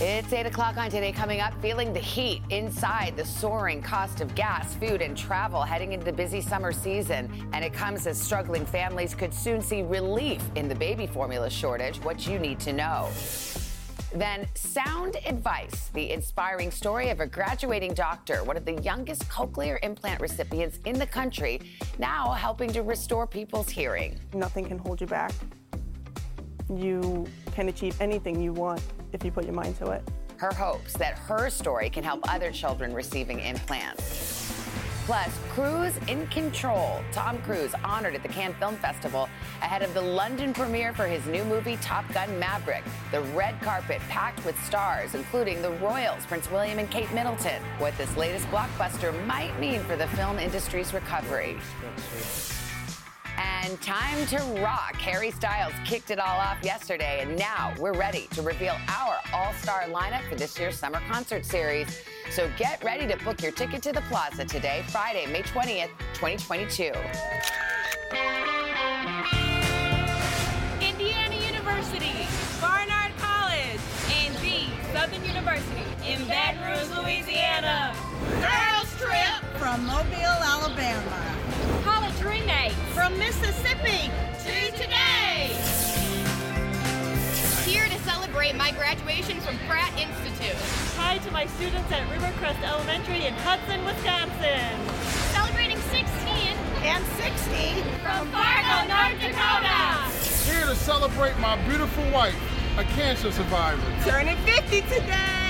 It's 8 o'clock on today. Coming up, feeling the heat inside the soaring cost of gas, food, and travel heading into the busy summer season. And it comes as struggling families could soon see relief in the baby formula shortage. What you need to know. Then, sound advice the inspiring story of a graduating doctor, one of the youngest cochlear implant recipients in the country, now helping to restore people's hearing. Nothing can hold you back. You can achieve anything you want if you put your mind to it. Her hopes that her story can help other children receiving implants. Plus, Cruise in Control. Tom Cruise honored at the Cannes Film Festival ahead of the London premiere for his new movie Top Gun Maverick. The red carpet packed with stars, including the Royals, Prince William and Kate Middleton. What this latest blockbuster might mean for the film industry's recovery. And time to rock. Harry Styles kicked it all off yesterday, and now we're ready to reveal our all star lineup for this year's summer concert series. So get ready to book your ticket to the Plaza today, Friday, May 20th, 2022. Indiana University, Barnard College, and the Southern University in Baton Rouge, Louisiana. Girls Trip from Mobile, Alabama. College roommates from Mississippi to today. Here to celebrate my graduation from Pratt Institute. Hi to my students at Rivercrest Elementary in Hudson, Wisconsin. Celebrating 16 and 60 from Fargo, North Dakota. Here to celebrate my beautiful wife, a cancer survivor. Turning 50 today.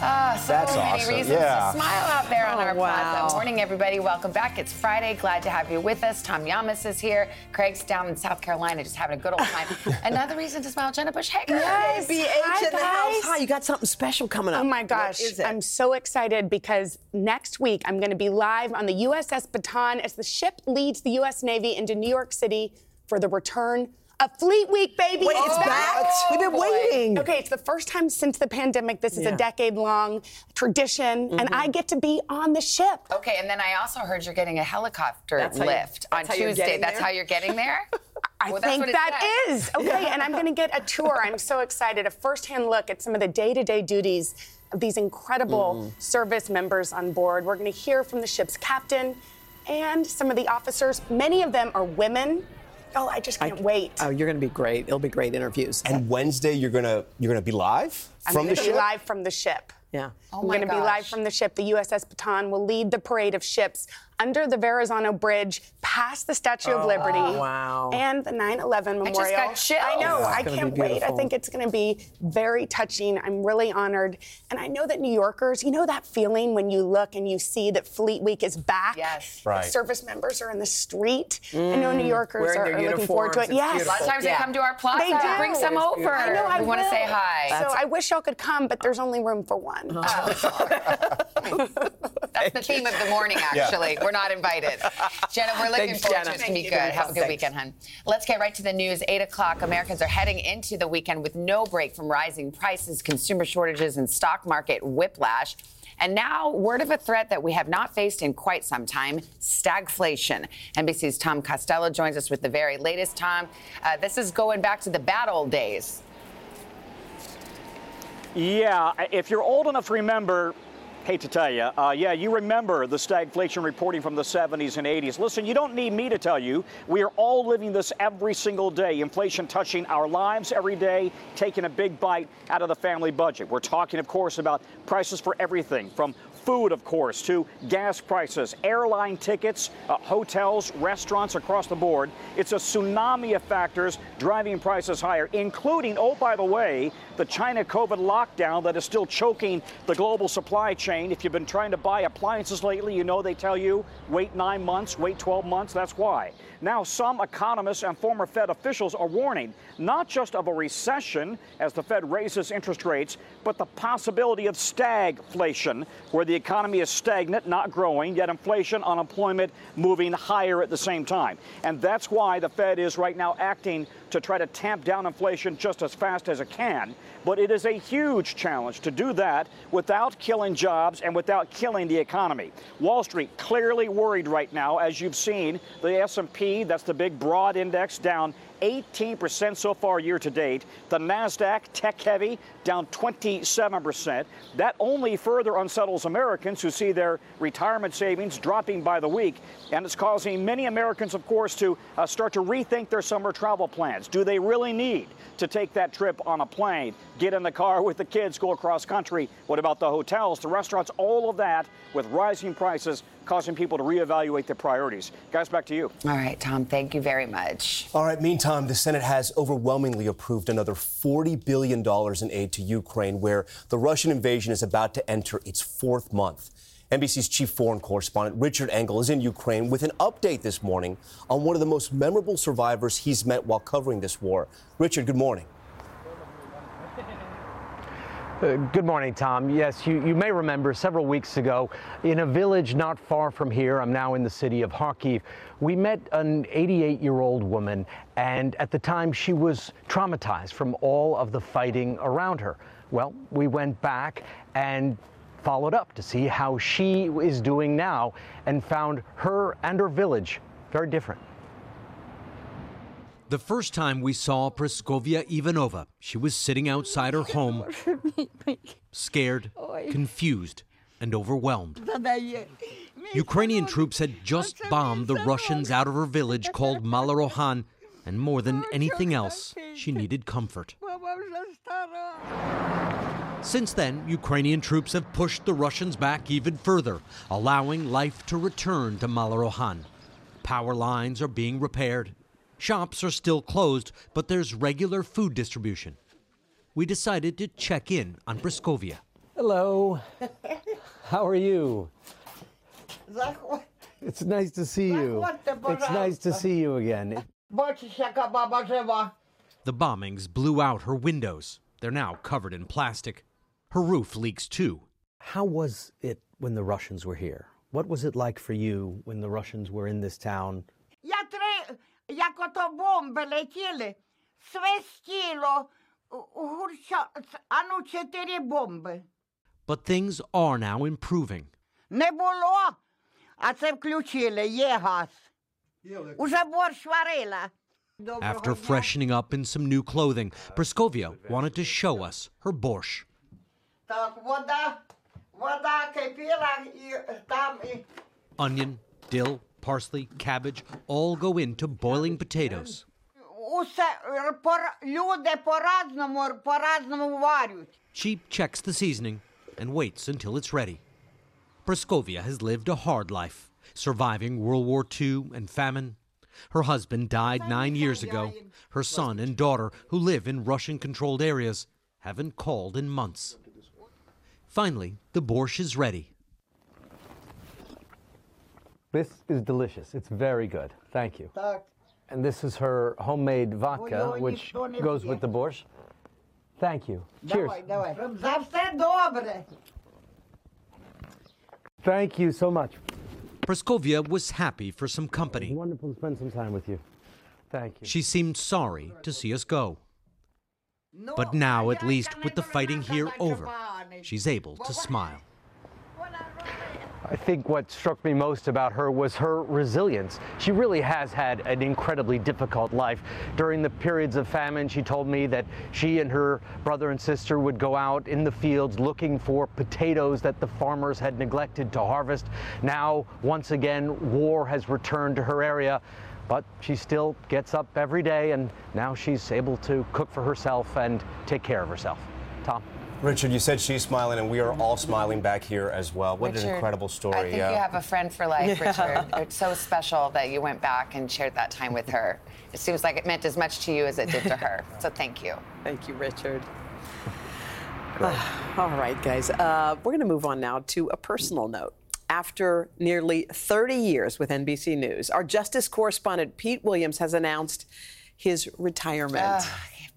Ah, so That's many awesome. reasons Yeah. to smile out there on Oh, our wow. plaza. Morning, everybody. Welcome back. It's Friday. Glad to have you with us. Tom Llamas is here. Craig's down in South Carolina, just having a good old time. Another reason to smile. Jenna Bush Hager. Yes. BH Hi, in the house. guys. Hi, you got something special coming up. Oh my gosh, is it? I'm so excited because next week I'm going to be live on the USS Bataan as the ship leads the U.S. Navy into New York City for the return of Fleet Week, baby. Wait, it's back? We've been boy. waiting. Okay, it's the first time since the pandemic. This is Yeah. a decade long tradition, and I get to be on the ship. Okay, and then I also heard you're getting a helicopter That's how you- lift on that's Tuesday. That's there? how you're getting there? I Well, that's think that said. is. Okay, and I'm going to get a tour. I'm so excited. A firsthand look at some of the day to day duties of these incredible Mm-hmm. service members on board. We're going to hear from the ship's captain and some of the officers. Many of them are women. Oh, I just can't wait. Oh, you're going to be great. It'll be great interviews. And Wednesday, you're gonna you're gonna be live I'm from going the to be ship. live from the ship. yeah. Oh We're going to be live from the ship. The USS Bataan will lead the parade of ships under the Verrazano Bridge, past the Statue of Liberty, Oh, wow. and the 9/11 Memorial. I just Memorial. got chills. I know. It's I can't wait. I think it's going to be very touching. I'm really honored, and I know that New Yorkers, you know that feeling when you look and you see that Fleet Week is back. Yes. Right. Service members are in the street. I know New Yorkers are, are looking forward to it. uniforms. It's Yes. A lot of times they come to our plaza. They do. Bring some over. I know. I we want to say hi. So I wish y'all could come, but there's only room for one. That's the theme of the morning, actually. We're not invited. Jenna, we're looking Thanks, forward Jenna. to it. It's going to be good. you. Have a good Thanks. weekend, hun. Let's get right to the news. 8 o'clock. Americans are heading into the weekend with no break from rising prices, consumer shortages, and stock market whiplash. And now, word of a threat that we have not faced in quite some time stagflation. NBC's Tom Costello joins us with the very latest. Tom, uh, this is going back to the bad old days. Yeah, if you're old enough to remember, hate to tell you, uh, yeah, you remember the stagflation reporting from the 70s and 80s. Listen, you don't need me to tell you. We are all living this every single day. Inflation touching our lives every day, taking a big bite out of the family budget. We're talking, of course, about prices for everything from food, of course, to gas prices, airline tickets, uh, hotels, restaurants across the board. It's a tsunami of factors driving prices higher, including, oh, by the way, the China COVID lockdown that is still choking the global supply chain. If you've been trying to buy appliances lately, you know they tell you wait nine months, wait 12 months. That's why. Now, some economists and former Fed officials are warning not just of a recession as the Fed raises interest rates, but the possibility of stagflation, where the economy is stagnant, not growing, yet inflation, unemployment moving higher at the same time. And that's why the Fed is right now acting to try to tamp down inflation just as fast as it can. But it is a huge challenge to do that without killing jobs and without killing the economy. Wall Street clearly worried right now, as you've seen. The S&P, that's the big broad index, down 18% so far year to date. The NASDAQ, tech heavy, down 27%. That only further unsettles Americans who see their retirement savings dropping by the week. And it's causing many Americans, of course, to uh, start to rethink their summer travel plans. Do they really need to take that trip on a plane, get in the car with the kids, go across country? What about the hotels, the restaurants, all of that with rising prices causing people to reevaluate their priorities. Guys, back to you. All right, Tom, thank you very much. All right, meantime, the Senate has overwhelmingly approved another $40 billion in aid to Ukraine, where the Russian invasion is about to enter its fourth month. NBC's chief foreign correspondent Richard Engel is in Ukraine with an update this morning on one of the most memorable survivors he's met while covering this war. Richard, good morning. Uh, good morning, Tom. Yes, you, you may remember several weeks ago in a village not far from here, I'm now in the city of Kharkiv, we met an 88 year old woman, and at the time she was traumatized from all of the fighting around her. Well, we went back and followed up to see how she is doing now and found her and her village very different. The first time we saw Praskovia Ivanova, she was sitting outside her home, scared, confused, and overwhelmed. Ukrainian troops had just bombed the Russians out of her village called Mala Rohan, and more than anything else, she needed comfort. Since then, Ukrainian troops have pushed the Russians back even further, allowing life to return to Mala Rohan. Power lines are being repaired, Shops are still closed, but there's regular food distribution. We decided to check in on Praskovia. Hello. How are you? It's nice to see you. It's nice to see you again. The bombings blew out her windows. They're now covered in plastic. Her roof leaks too. How was it when the Russians were here? What was it like for you when the Russians were in this town? jako to bombe svestilo. But things are now improving. A se включили. Уже борщ варила. After freshening up in some new clothing, Praskovia wanted to show us her borscht. Onion, dill, parsley, cabbage all go into boiling potatoes. She checks the seasoning and waits until it's ready. Praskovia has lived a hard life, surviving World War II and famine. Her husband died nine years ago. Her son and daughter, who live in Russian controlled areas, haven't called in months. Finally, the borscht is ready. This is delicious. It's very good. Thank you. And this is her homemade vodka, which goes with the borscht. Thank you. Cheers. Thank you so much. Praskovia was happy for some company. Wonderful to spend some time with you. Thank you. She seemed sorry to see us go. But now, at least with the fighting here over, she's able to smile. I think what struck me most about her was her resilience. She really has had an incredibly difficult life. During the periods of famine, she told me that she and her brother and sister would go out in the fields looking for potatoes that the farmers had neglected to harvest. Now, once again, war has returned to her area, but she still gets up every day and now she's able to cook for herself and take care of herself. Tom? Richard, you said she's smiling, and we are all smiling back here as well. What Richard, an incredible story. I think yeah. you have a friend for life, Yeah. Richard. It's so special that you went back and shared that time with her. It seems like it meant as much to you as it did to her. So thank you. Thank you, Richard. All right, guys. Uh, we're going to move on now to a personal note. After nearly 30 years with NBC News, our justice correspondent Pete Williams has announced his retirement.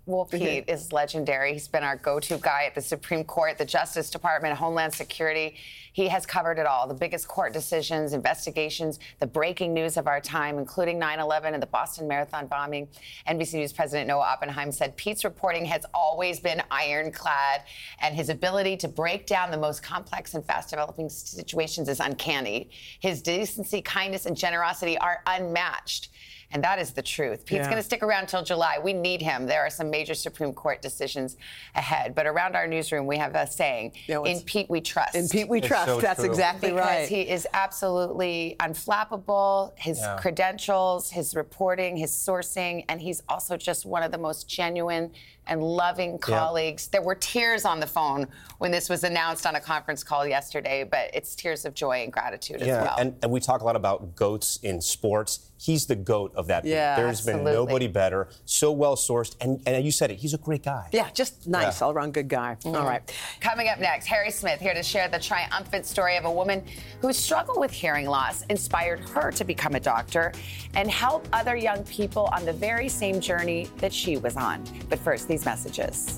Well, mm-hmm. Pete is legendary. He's been our go to guy at the Supreme Court, the Justice Department, Homeland Security. He has covered it all the biggest court decisions, investigations, the breaking news of our time, including 9 11 and the Boston Marathon bombing. NBC News President Noah Oppenheim said Pete's reporting has always been ironclad, and his ability to break down the most complex and fast developing situations is uncanny. His decency, kindness, and generosity are unmatched. And that is the truth. Pete's Yeah. going to stick around till July. We need him. There are some major Supreme Court decisions ahead. But around our newsroom, we have a saying No, in Pete we trust. In Pete we trust. so That's true. exactly because right. he is absolutely unflappable. His Yeah. credentials, his reporting, his sourcing, and he's also just one of the most genuine and loving colleagues. There were tears on the phone when this was announced on a conference call yesterday, but it's tears of joy and gratitude yeah, as well. and, and we talk a lot about goats in sports. He's the goat of that. beat. Yeah, There's been nobody better. So well sourced, and, and you said it. He's a great guy. yeah, just nice, Yeah. all around good guy. Mm-hmm. All right. Coming up next, Harry Smith here to share the triumphant story of a woman who struggled with hearing loss, inspired her to become a doctor, and help other young people on the very same journey that she was on. But first, these messages.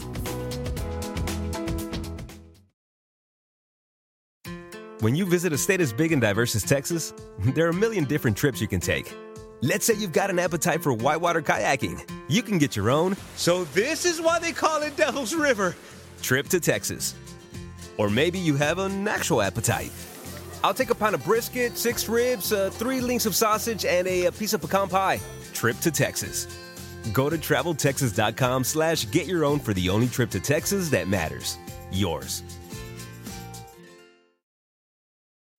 When you visit a state as big and diverse as Texas, there are a million different trips you can take. Let's say you've got an appetite for whitewater kayaking. You can get your own, so this is why they call it Devil's River, trip to Texas. Or maybe you have an actual appetite. I'll take a pound of brisket, six ribs, uh, three links of sausage, and a, a piece of pecan pie. Trip to Texas. Go to traveltexas.com slash get your own for the only trip to Texas that matters. Yours.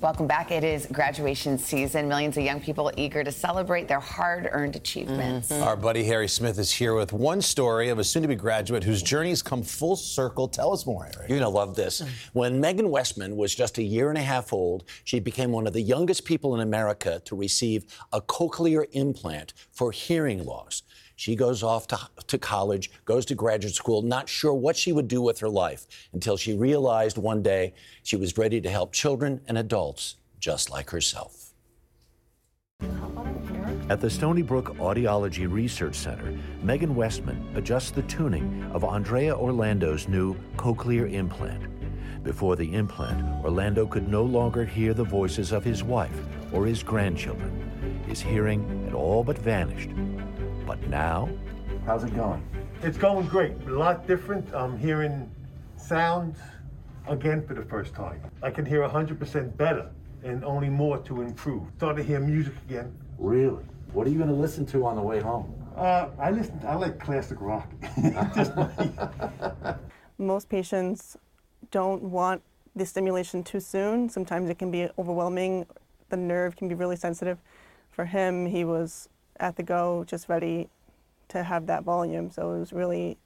Welcome back. It is graduation season. Millions of young people eager to celebrate their hard earned achievements. Mm-hmm. Our buddy Harry Smith is here with one story of a soon to be graduate whose journey has come full circle. Tell us more, Harry. You're going to love this. Mm. When Megan Westman was just a year and a half old, she became one of the youngest people in America to receive a cochlear implant for hearing loss. She goes off to, to college, goes to graduate school, not sure what she would do with her life until she realized one day she was ready to help children and adults just like herself. At the Stony Brook Audiology Research Center, Megan Westman adjusts the tuning of Andrea Orlando's new cochlear implant. Before the implant, Orlando could no longer hear the voices of his wife or his grandchildren. His hearing had all but vanished. But now, How's it going? It's going great. A lot different. I'm hearing sounds again for the first time. I can hear 100% better and only more to improve. Started to hear music again. Really? What are you going to listen to on the way home? Uh, I listen. I like classic rock. Most patients don't want the stimulation too soon. Sometimes it can be overwhelming. The nerve can be really sensitive. For him, he was at the go, just ready to have that volume. So it was really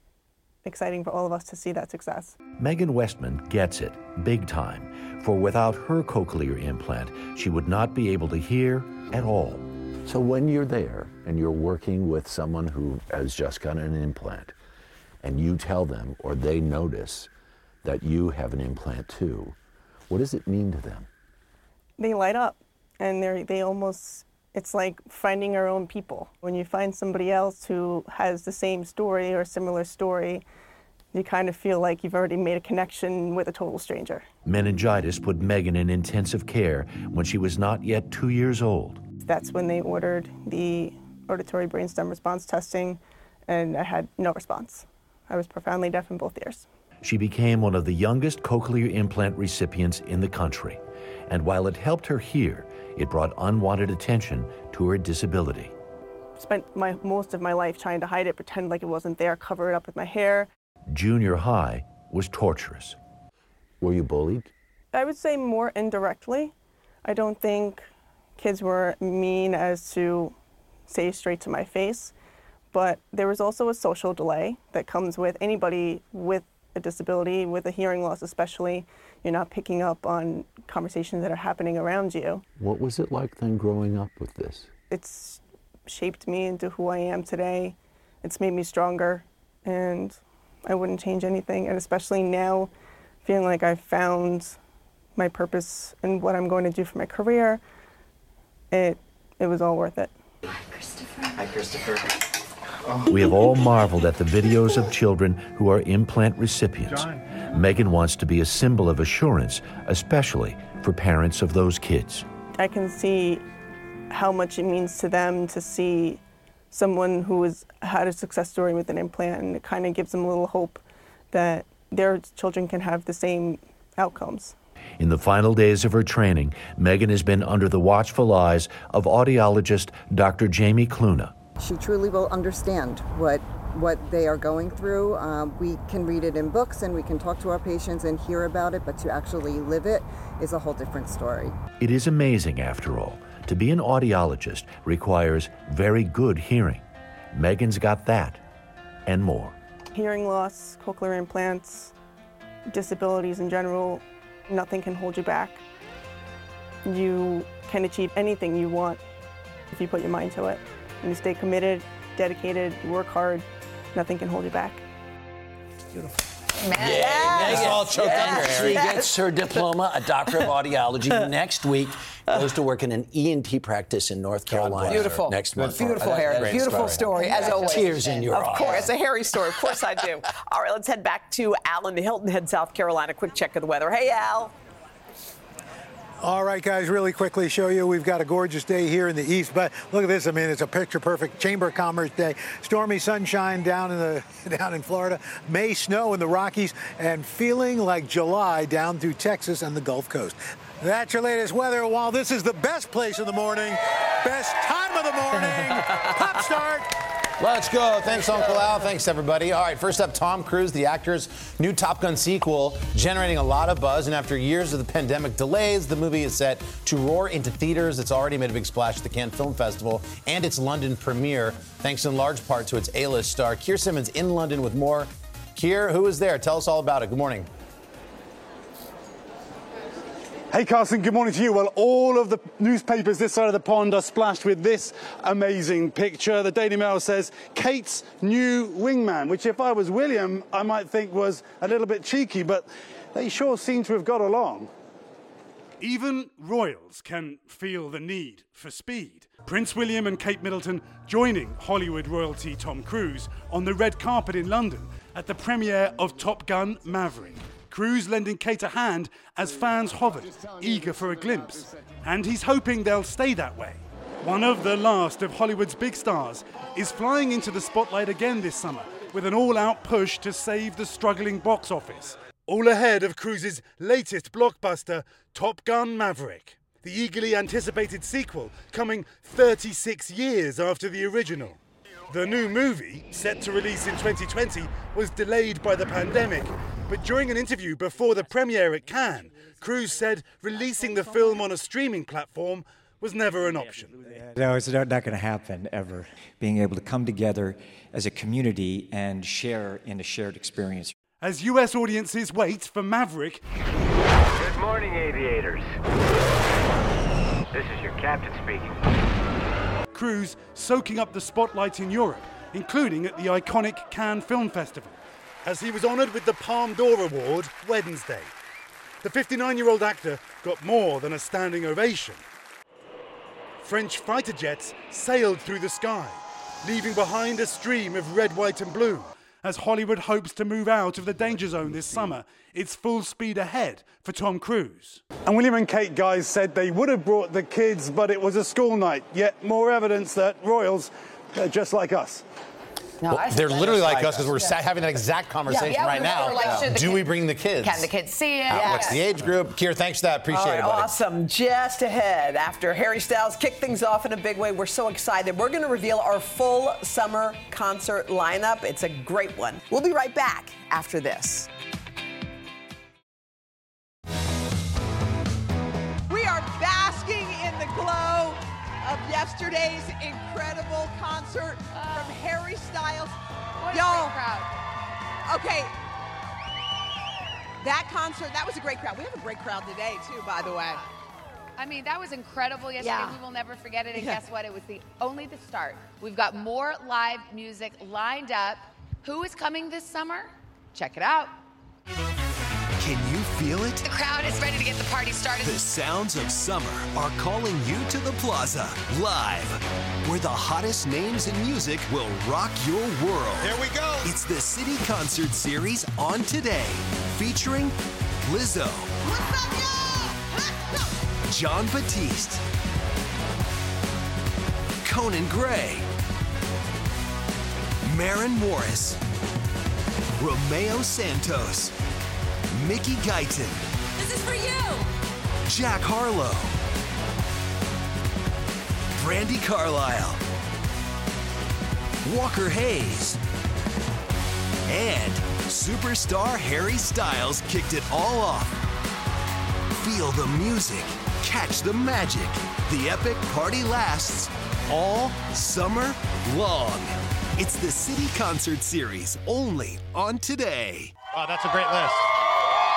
exciting for all of us to see that success. Megan Westman gets it big time, for without her cochlear implant, she would not be able to hear at all. So when you're there and you're working with someone who has just got an implant, and you tell them or they notice that you have an implant too, what does it mean to them? They light up and they they almost it's like finding our own people. When you find somebody else who has the same story or similar story, you kind of feel like you've already made a connection with a total stranger. Meningitis put Megan in intensive care when she was not yet two years old. That's when they ordered the auditory brainstem response testing, and I had no response. I was profoundly deaf in both ears. She became one of the youngest cochlear implant recipients in the country. And while it helped her hear, it brought unwanted attention to her disability. Spent my most of my life trying to hide it, pretend like it wasn't there, cover it up with my hair. Junior high was torturous. Were you bullied? I would say more indirectly. I don't think kids were mean as to say straight to my face, but there was also a social delay that comes with anybody with a disability, with a hearing loss especially. You're not picking up on conversations that are happening around you. What was it like then growing up with this? It's shaped me into who I am today. It's made me stronger, and I wouldn't change anything. And especially now, feeling like I've found my purpose and what I'm going to do for my career, it it was all worth it. Hi Christopher. Hi, Christopher. We have all marveled at the videos of children who are implant recipients. Megan wants to be a symbol of assurance, especially for parents of those kids. I can see how much it means to them to see someone who has had a success story with an implant, and it kind of gives them a little hope that their children can have the same outcomes. In the final days of her training, Megan has been under the watchful eyes of audiologist Dr. Jamie Cluna. She truly will understand what what they are going through. Um, we can read it in books and we can talk to our patients and hear about it, but to actually live it is a whole different story. It is amazing, after all. To be an audiologist requires very good hearing. Megan's got that and more. Hearing loss, cochlear implants, disabilities in general, nothing can hold you back. You can achieve anything you want if you put your mind to it. And you stay committed, dedicated, you work hard, nothing can hold you back. Beautiful. Megan's all choked up. She gets her diploma, a doctor of audiology. Next week, goes to work in an ENT practice in North Carolina. Beautiful. Next month. Beautiful, Harry. Beautiful story, as always. Tears in your eyes. Of eyes. course, a Harry story. Of course I do. All right, let's head back to Alan Hilton Head, South Carolina. Quick check of the weather. Hey, Al. All right, guys, really quickly show you we've got a gorgeous day here in the east. But look at this. I mean, it's a picture perfect Chamber of Commerce day. Stormy sunshine down in the down in Florida. May snow in the Rockies and feeling like July down through Texas and the Gulf Coast. That's your latest weather. While this is the best place in the morning, best time of the morning, pop start. Let's go. Thanks, Uncle Al. Thanks, everybody. All right, first up, Tom Cruise, the actor's new Top Gun sequel, generating a lot of buzz. And after years of the pandemic delays, the movie is set to roar into theaters. It's already made a big splash at the Cannes Film Festival and its London premiere, thanks in large part to its A-list star. Keir Simmons in London with more. Keir, who is there? Tell us all about it. Good morning. Hey Carson, good morning to you. Well, all of the newspapers this side of the pond are splashed with this amazing picture. The Daily Mail says Kate's new wingman, which if I was William, I might think was a little bit cheeky, but they sure seem to have got along. Even royals can feel the need for speed. Prince William and Kate Middleton joining Hollywood royalty Tom Cruise on the red carpet in London at the premiere of Top Gun Maverick. Cruise lending Kate a hand as fans hovered, eager for a glimpse. And he's hoping they'll stay that way. One of the last of Hollywood's big stars is flying into the spotlight again this summer with an all out push to save the struggling box office. All ahead of Cruise's latest blockbuster, Top Gun Maverick. The eagerly anticipated sequel coming 36 years after the original. The new movie, set to release in 2020, was delayed by the pandemic, but during an interview before the premiere at Cannes, Cruise said releasing the film on a streaming platform was never an option. No, it's not, not going to happen ever. Being able to come together as a community and share in a shared experience. As US audiences wait for Maverick, Good morning, aviators. This is your captain speaking. Cruise soaking up the spotlight in Europe, including at the iconic Cannes Film Festival, as he was honoured with the Palme d'Or Award Wednesday. The 59 year old actor got more than a standing ovation. French fighter jets sailed through the sky, leaving behind a stream of red, white, and blue. As Hollywood hopes to move out of the danger zone this summer, it's full speed ahead for Tom Cruise. And William and Kate guys said they would have brought the kids, but it was a school night. Yet more evidence that royals are just like us. No, Well, they're literally like us because we're sat having that exact conversation Yeah, right now. like, Do we bring the kids? Can the kids see it? Uh, What's the age group? Keir, thanks for that. Appreciate right, it, buddy. Awesome. Just ahead, after Harry Styles kicked things off in a big way, we're so excited. We're going to reveal our full summer concert lineup. It's a great one. We'll be right back after this. Of yesterday's incredible concert from ah. Harry Styles. What Y'all, great crowd. Okay. That concert, that was a great crowd. We have a great crowd today, too, by the oh, way. I mean, that was incredible yesterday. Yeah. We will never forget it. And Yeah. guess what? It was the only the start. We've got more live music lined up. Who is coming this summer? Check it out. Can you feel it? The crowd is ready to get the party started. The sounds of summer are calling you to the plaza live, where the hottest names in music will rock your world. Here we go. It's the Citi Concert Series on today, featuring Lizzo, Jon Batiste, Conan Gray, Maren Morris, Romeo Santos, Mickey Guyton. This is for you. Jack Harlow, Brandi Carlile, Walker Hayes, and superstar Harry Styles kicked it all off. Feel the music, catch the magic. The epic party lasts all summer long. It's the Citi Concert Series only on today. Oh, that's a great list.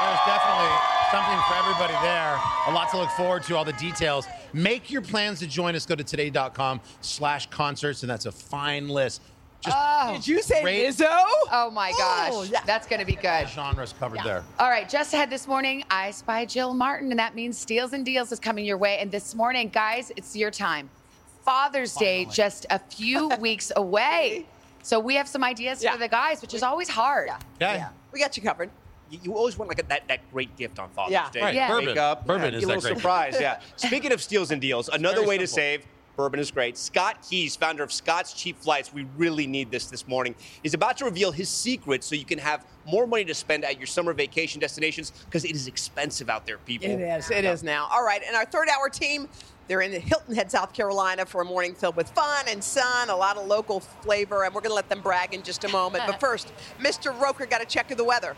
There's definitely something for everybody there. A lot to look forward to, all the details. Make your plans to join us. Go to today.com slash concerts, and that's a fine list. Just oh. Did you say great- Lizzo? Oh my oh, gosh, that's going to be good. genres covered there. All right, just ahead this morning, I spy Jill Martin, and that means Steals and Deals is coming your way. And this morning, guys, it's your time. Father's Day just a few weeks away. So we have some ideas for the guys, which is always hard. Yeah. We got you covered. You, you always want like a, that, that great gift on Father's Yeah. Day. Right, Yeah. bourbon. Makeup, Bourbon yeah, is get a that little great surprise. Yeah. Speaking of steals and deals, another very way to save. Bourbon is great. Scott Keyes, founder of Scott's Cheap Flights, we really need this this morning, is about to reveal his secret so you can have more money to spend at your summer vacation destinations because it is expensive out there, people. It is. It is now. All right. And our third hour team, they're in Hilton Head, South Carolina for a morning filled with fun and sun, a lot of local flavor, and we're going to let them brag in just a moment. But first, Mr. Roker got a check of the weather.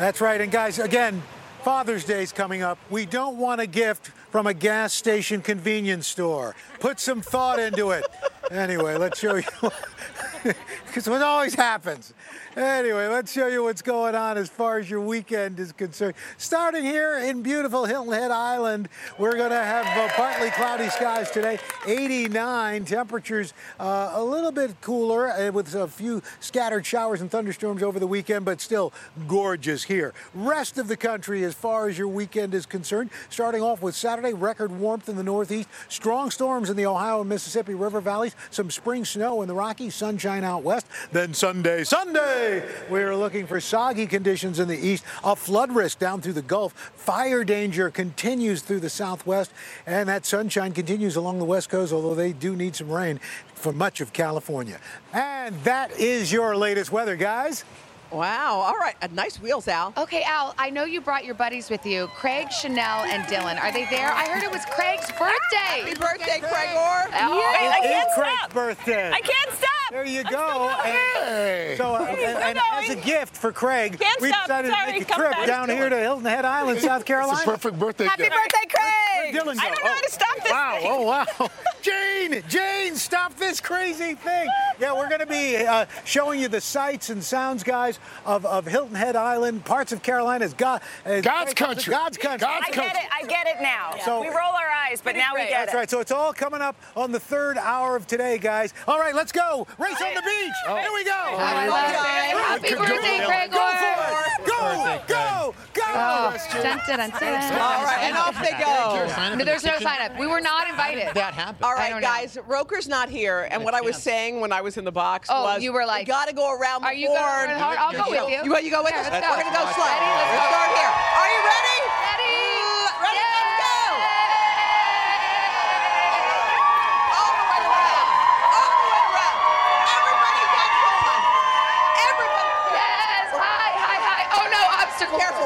That's right. And guys, again, Father's Day's coming up. We don't want a gift from a gas station convenience store. Put some thought into it. Anyway, let's show you. Because what always happens. Anyway, let's show you what's going on as far as your weekend is concerned. Starting here in beautiful Hilton Head Island, we're going to have uh, partly cloudy skies today, 89. Temperatures uh, a little bit cooler uh, with a few scattered showers and thunderstorms over the weekend, but still gorgeous here. Rest of the country, as far as your weekend is concerned, starting off with Saturday, record warmth in the northeast, strong storms in the Ohio and Mississippi River valleys, some spring snow in the Rockies, sunshine out west. Then Sunday, Sunday, we're looking for soggy conditions in the east, a flood risk down through the Gulf. Fire danger continues through the southwest, and that sunshine continues along the west coast, although they do need some rain for much of California. And that is your latest weather, guys. Wow. All right. A nice wheels, Al. Okay, Al, I know you brought your buddies with you, Craig, Sheinelle, and Dylan. Are they there? I heard it was Craig's birthday. Happy birthday, Craig Orr. Oh, Wait, I it is can't Craig's stop. birthday. I can't stop. There you go. And- so, uh, and, and as a gift for Craig, Can't we decided Sorry, to make a trip back. down here to Hilton Head Island, South Carolina. perfect birthday Happy gift. birthday, Craig. Dylan I don't know how to stop this thing. Wow. thing. Oh, wow. Jane, Jane, stop this crazy thing. Yeah, we're going to be uh, showing you the sights and sounds, guys, of, of Hilton Head Island, parts of Carolina's God, uh, God's country. God's country. I get it. I get it now. So- we roll our eyes, but now we get That's it. right. So it's all coming up on the third hour of today, guys. All right, let's go. Race on the beach. Here we go. I love it. Happy birthday, Gregor. Go for it. Go, go, go. Oh, dun, dun, dun, dun. All right, and off they go. No, there's no sign up. We were not invited. That happened. All I right, don't know. guys, Roker's not here, and what I was saying when I was in the box Oh, was, you were like, we got to go around the Are you gonna horn. I'll go with you. You, you go with Yeah, us? let's We're going to go slow. Ready? Let's Let's start here. Are you ready? Ready? Ready?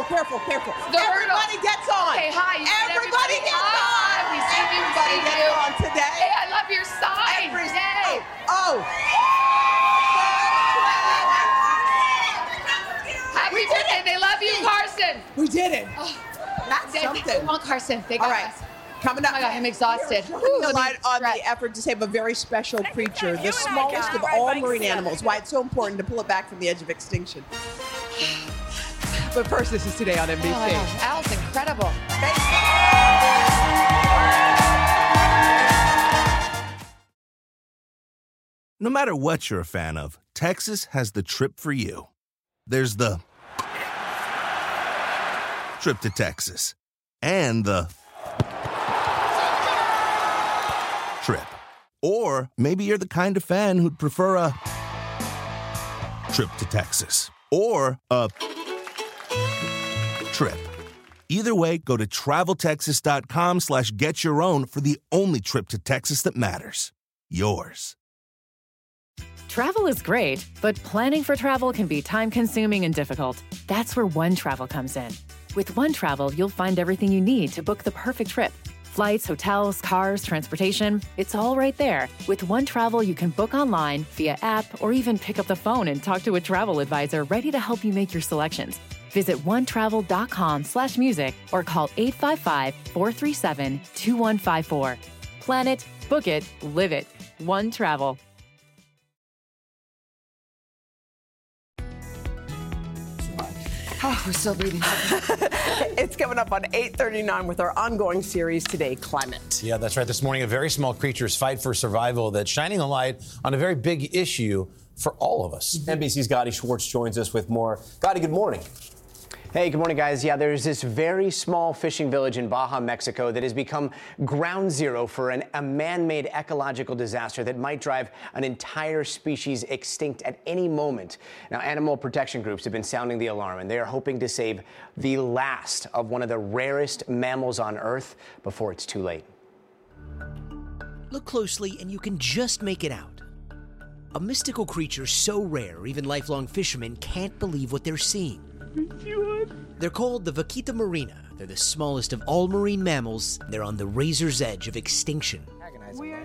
Careful, careful, careful. The hurdle. Everybody gets on. Okay, hi. You said Everybody gets hi. on. We see you, Everybody buddy. gets on today. Hey, I love your sign. Every- Yay. Oh. oh. Happy birthday. They love you, Carson. We did it. Oh. That's something. Come on, Carson. They got All right. us. Coming up. Oh my God, I'm exhausted. Shining Ooh, the let me light on the effort to save a very special creature, the smallest of all marine animals. Why it's so important to pull it back from the edge of extinction. But first, this is today on NBC. Oh my Al's incredible. No matter what you're a fan of, Texas has the trip for you. There's the trip to Texas and the trip. Or maybe you're the kind of fan who'd prefer a trip to Texas or a trip. Either way, go to traveltexas.com slash get your own for the only trip to Texas that matters. Yours. Travel is great, but planning for travel can be time consuming and difficult. That's where One Travel comes in. With One Travel, you'll find everything you need to book the perfect trip flights, hotels, cars, transportation. It's all right there. With One Travel, you can book online, via app, or even pick up the phone and talk to a travel advisor ready to help you make your selections. Visit onetravel.com slash music or call 855-437-2154. Plan it, book it, live it. One Travel. Oh, we're still breathing. it's coming up on 8:39 with our ongoing series today, climate. Yeah, that's right. This morning, a very small creature's fight for survival that's shining a light on a very big issue for all of us. Mm-hmm. NBC's Gadi Schwartz joins us with more. Gadi, good morning. Hey, good morning, guys. Yeah, there's this very small fishing village in Baja, Mexico that has become ground zero for an, a man made ecological disaster that might drive an entire species extinct at any moment. Now, animal protection groups have been sounding the alarm, and they are hoping to save the last of one of the rarest mammals on Earth before it's too late. Look closely, and you can just make it out. A mystical creature so rare, even lifelong fishermen can't believe what they're seeing. They're called the Vaquita marina. They're the smallest of all marine mammals. They're on the razor's edge of extinction.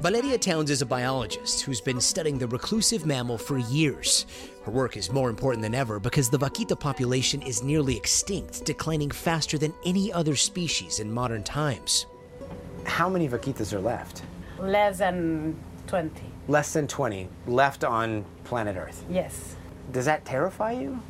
Valeria Towns is a biologist who's been studying the reclusive mammal for years. Her work is more important than ever because the vaquita population is nearly extinct, declining faster than any other species in modern times. How many vaquitas are left? Less than 20. Less than 20 left on planet Earth. Yes. Does that terrify you?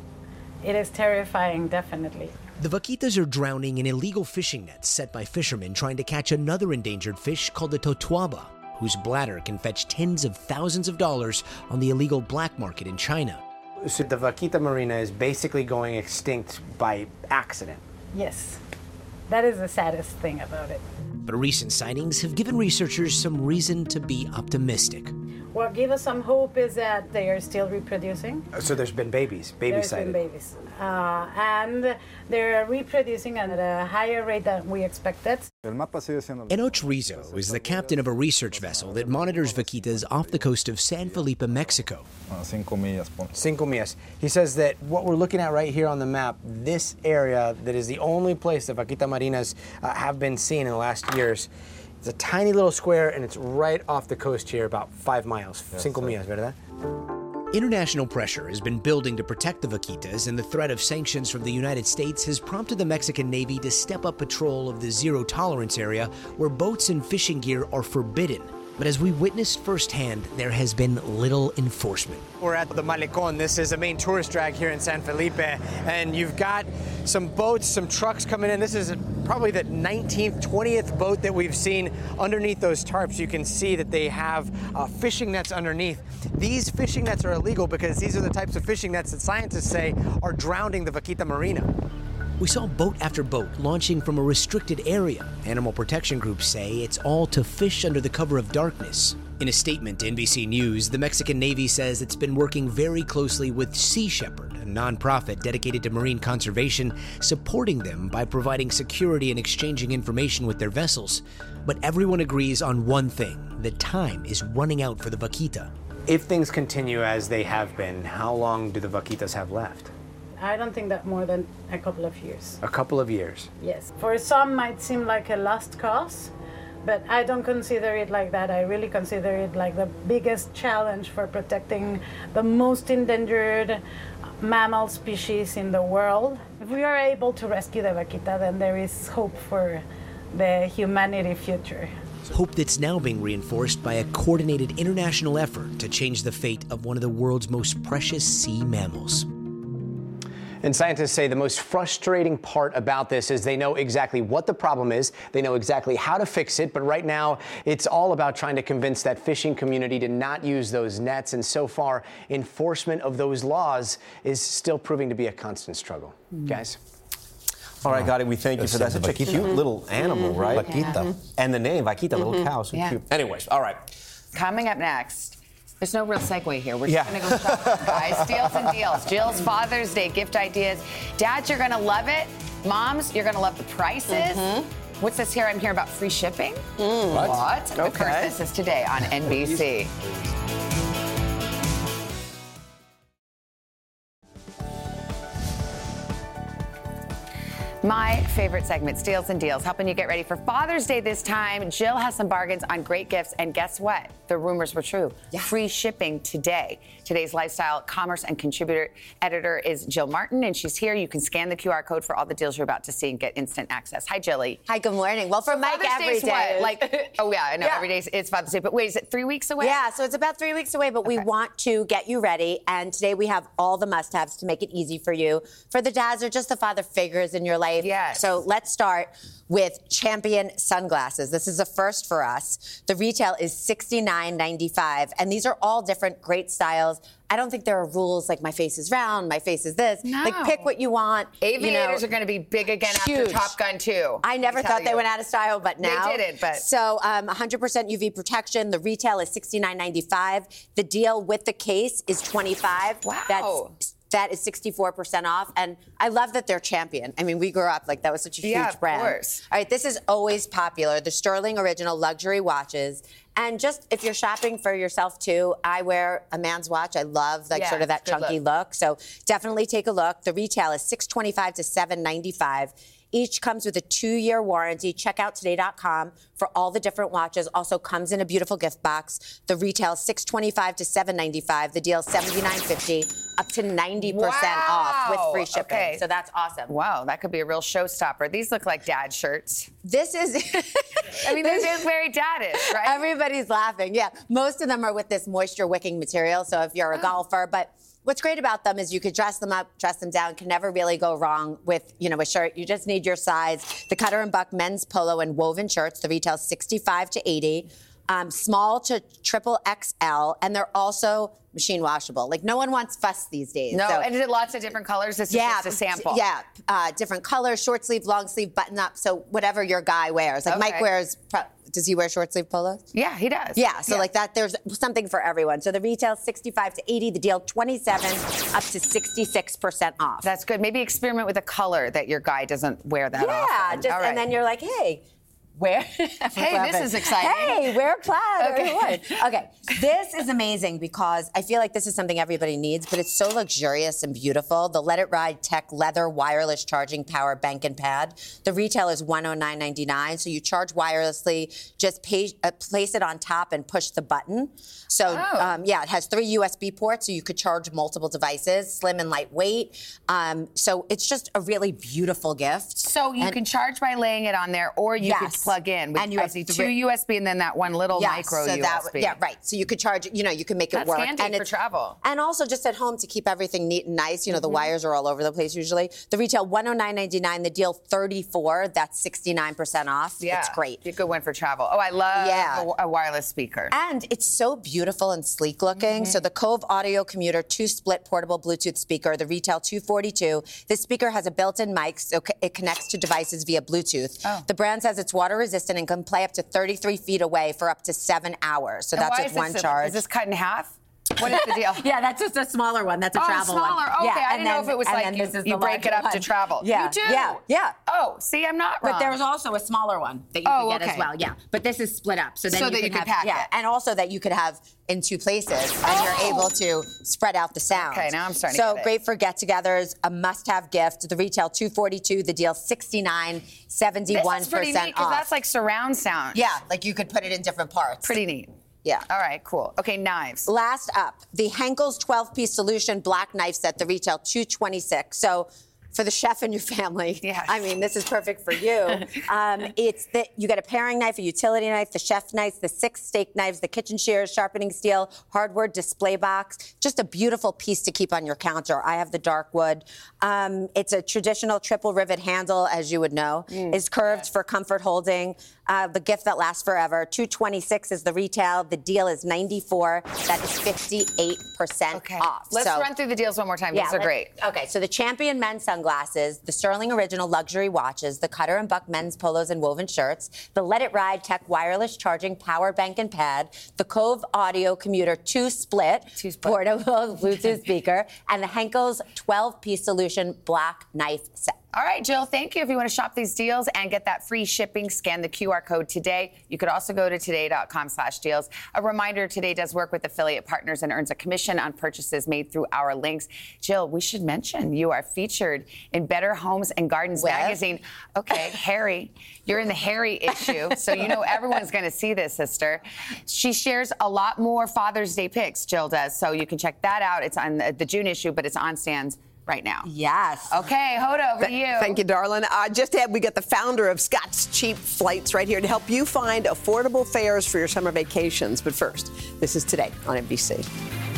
It is terrifying, definitely. The vaquitas are drowning in illegal fishing nets set by fishermen trying to catch another endangered fish called the totoaba, whose bladder can fetch tens of thousands of dollars on the illegal black market in China. So the vaquita marina is basically going extinct by accident. Yes. That is the saddest thing about it. But recent sightings have given researchers some reason to be optimistic. What gives us some hope is that they are still reproducing. So there's been babies, babies There's sighted. been babies. Uh, and they're reproducing at a higher rate than we expected. Enoch Rizzo is the captain of a research vessel that monitors vaquitas off the coast of San Felipe, Mexico. Cinco millas. He says that what we're looking at right here on the map, this area that is the only place that vaquita marinas uh, have been seen in the last years, it's a tiny little square and it's right off the coast here, about five miles. Cinco millas, ¿verdad? International pressure has been building to protect the vaquitas, and the threat of sanctions from the United States has prompted the Mexican Navy to step up patrol of the zero tolerance area where boats and fishing gear are forbidden. But as we witnessed firsthand, there has been little enforcement. We're at the Malecon. This is a main tourist drag here in San Felipe. And you've got some boats, some trucks coming in. This is probably the 19th, 20th boat that we've seen underneath those tarps. You can see that they have uh, fishing nets underneath. These fishing nets are illegal because these are the types of fishing nets that scientists say are drowning the Vaquita Marina. We saw boat after boat launching from a restricted area. Animal protection groups say it's all to fish under the cover of darkness. In a statement to NBC News, the Mexican Navy says it's been working very closely with Sea Shepherd, a nonprofit dedicated to marine conservation, supporting them by providing security and exchanging information with their vessels. But everyone agrees on one thing the time is running out for the Vaquita. If things continue as they have been, how long do the Vaquitas have left? I don't think that more than a couple of years. A couple of years. Yes. For some might seem like a lost cause, but I don't consider it like that. I really consider it like the biggest challenge for protecting the most endangered mammal species in the world. If we are able to rescue the vaquita, then there is hope for the humanity future. Hope that's now being reinforced by a coordinated international effort to change the fate of one of the world's most precious sea mammals. And scientists say the most frustrating part about this is they know exactly what the problem is, they know exactly how to fix it, but right now it's all about trying to convince that fishing community to not use those nets. And so far, enforcement of those laws is still proving to be a constant struggle. Mm. Guys? All right, Gadi, we thank you for that. Such a cute little animal, right? Vaquita. And the name, Vaquita, little cow, so Yeah. cute. Anyways, all right. Coming up next. There's no real segue here. We're Yeah. just going to go shopping, guys. Steals and deals. Jill's Father's Day gift ideas. Dads, you're going to love it. Moms, you're going to love the prices. What's this here? I'm hearing about free shipping. What? What? But first, Okay. this is today on NBC. My favorite segment, Steals and Deals, helping you get ready for Father's Day this time. Jill has some bargains on great gifts, and guess what? The rumors were true. Free shipping today. Today's lifestyle, commerce, and contributor editor is Jill Martin, and she's here. You can scan the QR code for all the deals you're about to see and get instant access. Hi, Jilly. Hi, good morning. Well, for Mike, Father's every day what? Like, oh yeah, I know Yeah. every day is- it's Father's Day, but wait, is it three weeks away? Yeah, so it's about three weeks away, but we want to get you ready. And today we have all the must haves to make it easy for you, for the dads or just the father figures in your life. Yes. So let's start with Champion sunglasses. This is a first for us. The retail is $69.95, and these are all different great styles. I don't think there are rules like my face is round, my face is this. Like pick what you want. Aviators are going to be big again after Huge. Top Gun 2. I never thought they you. went out of style, but now They now didn't, but- so um, 100% UV protection. The retail is $69.95. The deal with the case is 25. Wow. That's that is 64% off. And I love that they're champion. I mean, we grew up like that was such a huge Yeah, of brand. course. All right, this is always popular. The Sterling Original luxury watches. And just if you're shopping for yourself too, I wear a man's watch. I love like Yeah, sort of that it's a good chunky look. So definitely take a look. The retail is 625 to 795. Each comes with a two-year warranty. Check out today.com for all the different watches. Also comes in a beautiful gift box. The retail 625 to 795. The deal 79.50 up to 90% off with free shipping. Okay. So that's awesome. Wow, that could be a real showstopper. These look like dad shirts. This is. I mean, they look very daddish, right? Everybody's laughing. Yeah, most of them are with this moisture wicking material. So if you're a oh. golfer, but what's great about them is you could dress them up, dress them down. Can never really go wrong with you know a shirt. You just need your size. The Cutter and Buck men's polo and woven shirts. The retail 65 to 80. Um, small to triple XL, and they're also machine washable. Like no one wants fuss these days. No, So- and is it lots of different colors? This is just a sample. yeah, uh, different colors, short sleeve, long sleeve, button up. So whatever your guy wears. Like Mike wears. pro- Does he wear short sleeve polos? Yeah, he does. Yeah, so Yeah. like that, there's something for everyone. So the retail 65 to 80, the deal 27 up to 66% off. That's good. Maybe experiment with a color that your guy doesn't wear that yeah, often. just, All right. and then you're like, hey. Wear. Hey, this is exciting. Hey, wear plaid. Okay. Okay. okay, this is amazing because I feel like this is something everybody needs, but it's so luxurious and beautiful. The Let It Ride Tech Leather Wireless Charging Power Bank and Pad. The retail is $109.99, so you charge wirelessly. Just pay, uh, place it on top and push the button. So Oh. um, yeah, it has three USB ports, so you could charge multiple devices. Slim and lightweight. Um, so it's just a really beautiful gift. So you And- can charge by laying it on there, or you Yes. could plug in. And you I have see two three- USB and then that one little Yes, micro so USB. that would- yeah, right. So you could charge it. You know, you can make it That's work. handy and for travel. And also just at home to keep everything neat and nice. You know, the Mhm. wires are all over the place usually. The retail 109.99. The deal 34. That's 69 percent off. Yeah, it's great. A good one for travel. Oh, I love Yeah. a, a wireless speaker. And it's so beautiful and sleek looking. So the Cove Audio Commuter two split portable Bluetooth speaker, the retail 242. This speaker has a built-in mic, so it connects to devices via Bluetooth. Oh. The brand says it's water resistant and can play up to 33 feet away for up to seven hours. So And that's with one this charge. Is this cut in half? What is the deal? yeah, that's just a smaller one. That's a oh, travel smaller. one. Okay, Yeah, I didn't know if it was like you, this is you break it up to travel. Yeah, you do. yeah, yeah. Oh, see, I'm not wrong. But there's also a smaller one that you Oh, can get okay. as well. Yeah, but this is split up, so then So you that you can have, pack yeah, it. and also that you could have in two places, and you're oh! able to spread out the sound. Okay, now I'm starting to So great for get-togethers, a must-have gift. The retail 242, the deal 69, 71 This is pretty neat off. that's like surround sound. yeah, like you could put it in different parts. Pretty neat. Yeah. All right, cool. Okay, knives. Last up, the Henckels 12 piece solution black knife set, the retail 226. So for the chef in your family, Yes. I mean, this is perfect for you. um, it's that you get a paring knife, a utility knife, the chef knives, the six steak knives, the kitchen shears, sharpening steel, hardwood display box. Just a beautiful piece to keep on your counter. I have the dark wood. Um, it's a traditional triple rivet handle, as you would know, is curved for comfort holding. Uh, the gift that lasts forever. 226 is the retail. The deal is 94. That is 58% off. Let's So- run through the deals one more time. These are great. Okay, so the Champion men's sunglasses, the Sterling Original luxury watches, the Cutter and Buck men's polos and woven shirts, the Let It Ride Tech wireless charging power bank and pad, the Cove Audio Commuter 2 split, portable Bluetooth speaker, and the Henckels 12 piece solution black knife set. All right, Jill, thank you. If you want to shop these deals and get that free shipping, scan the QR code today. You could also go to today.com slash deals. A reminder, Today does work with affiliate partners and earns a commission on purchases made through our links. Jill, we should mention you are featured in Better Homes and Gardens With? magazine. Okay, Harry, you're in the Harry issue, so you know everyone's going to see this, sister. She shares a lot more Father's Day pics, Jill does, so you can check that out. It's on the June issue, but it's on stands right now. Yes. Okay, Hoda, over to you. Thank you, darling. Uh, just ahead, we got the founder of Scott's Cheap Flights right here to help you find affordable fares for your summer vacations. But first, this is today on NBC.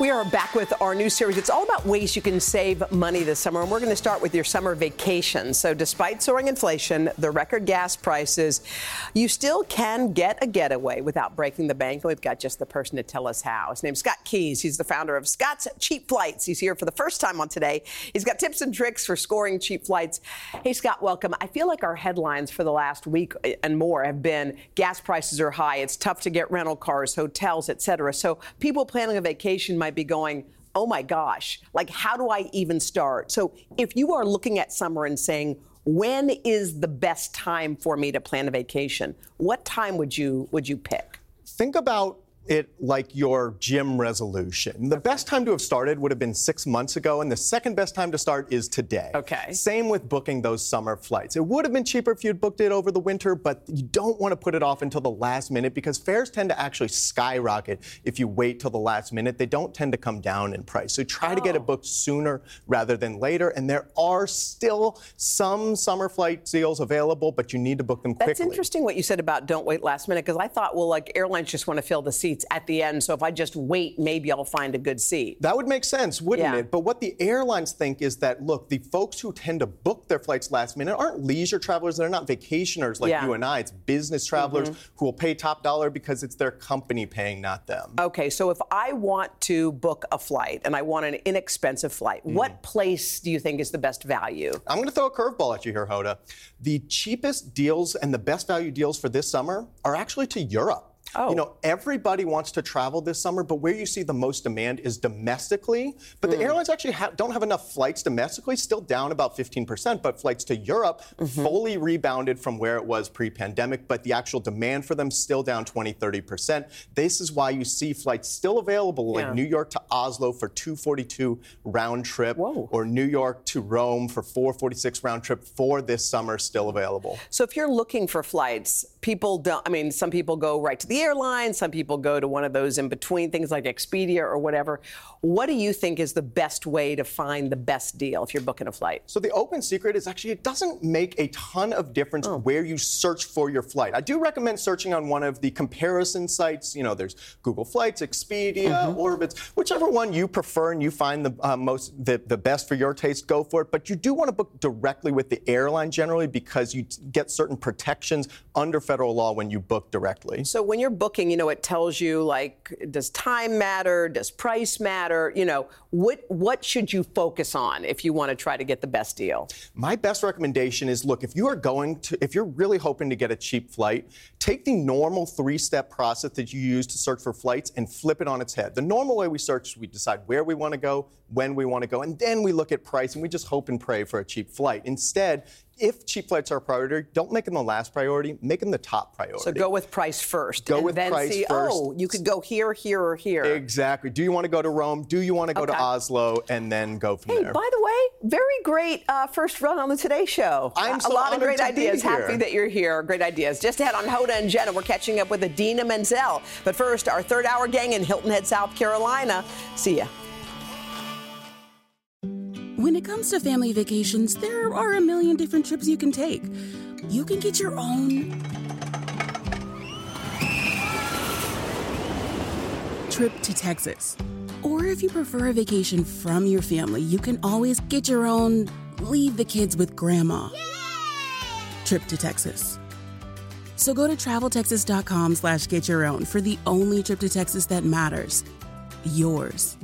We are back with our new series. It's all about ways you can save money this summer, and we're going to start with your summer vacation. So, despite soaring inflation, the record gas prices, you still can get a getaway without breaking the bank. And we've got just the person to tell us how. His name's Scott Keyes. He's the founder of Scott's Cheap Flights. He's here for the first time on today. He's got tips and tricks for scoring cheap flights. Hey, Scott, welcome. I feel like our headlines for the last week eh, and more have been gas prices are high. It's tough to get rental cars, hotels, etc. So, people planning a vacation might be going, oh my gosh, like how do I even start? So if you are looking at summer and saying, when is the best time for me to plan a vacation? What time would you would you pick? Think about it like your gym resolution. The best time to have started would have been six months ago, and the second best time to start is today. Okay. Same with booking those summer flights. It would have been cheaper if you'd booked it over the winter, but you don't want to put it off until the last minute because fares tend to actually skyrocket if you wait till the last minute. They don't tend to come down in price. So try to get it oh. booked sooner rather than later. And there are still some summer flight deals available, but you need to book them quickly. That's interesting what you said about don't wait last minute because I thought, well, like airlines just want to fill the seats at the end. So if I just wait, maybe I'll find a good seat. That would make sense, wouldn't Yeah. it? But what the airlines think is that, look, the folks who tend to book their flights last minute aren't leisure travelers. They're not vacationers like Yeah. you and I. It's business travelers Mhm. who will pay top dollar because it's their company paying, not them. Okay, so if I want to book a flight and I want an inexpensive flight, Mm. what place do you think is the best value? I'm going to throw a curveball at you here, Hoda. The cheapest deals and the best value deals for this summer are actually to Europe. Oh. You know, everybody wants to travel this summer, but where you see the most demand is domestically. But the Hmm. airlines actually ha- don't have enough flights domestically, still down about 15%, but flights to Europe Mm-hmm. fully rebounded from where it was pre pandemic, but the actual demand for them still down 20, 30%. This is why you see flights still available, like Yeah. New York to Oslo for 242 round trip, or New York to Rome for 446 round trip for this summer, still available. So if you're looking for flights, people don't, I mean, some people go right to the airline, some people go to one of those in between things like Expedia or whatever. What do you think is the best way to find the best deal if you're booking a flight? So the open secret is actually it doesn't make a ton of difference where you search for your flight. I do recommend searching on one of the comparison sites. You know, there's Google Flights, Expedia, Orbitz, whichever one you prefer and you find the uh, most the, the best for your taste, go for it. But you do want to book directly with the airline generally because you t- get certain protections under federal law when you book directly. So when you're booking, you know, it tells you like, does time matter? Does price matter? You know, what what should you focus on if you want to try to get the best deal? My best recommendation is look, if you are going to, if you're really hoping to get a cheap flight, take the normal three step process that you use to search for flights and flip it on its head. The normal way we search, is we decide where we want to go, when we want to go, and then we look at price and we just hope and pray for a cheap flight. Instead, if cheap flights are a priority, don't make them the last priority, make them the top priority. So go with price first. Go and with then price see, first. oh, you could go here, here, or here. Exactly. Do you want to go to Rome? Do you want to go to Okay. Oslo? And then go from Hey, there. by the way, very great uh, first run on the Today Show. I'm so a lot of great ideas. Happy that you're here. Great ideas. Just ahead on Hoda and Jenna, we're catching up with Idina Menzel. But first, our third hour gang in Hilton Head, South Carolina. See ya. When it comes to family vacations, there are a million different trips you can take. You can get your own trip to Texas. Or if you prefer a vacation from your family, you can always get your own leave the kids with grandma trip to Texas. So go to traveltexas.com slash get your own for the only trip to Texas that matters. Yours.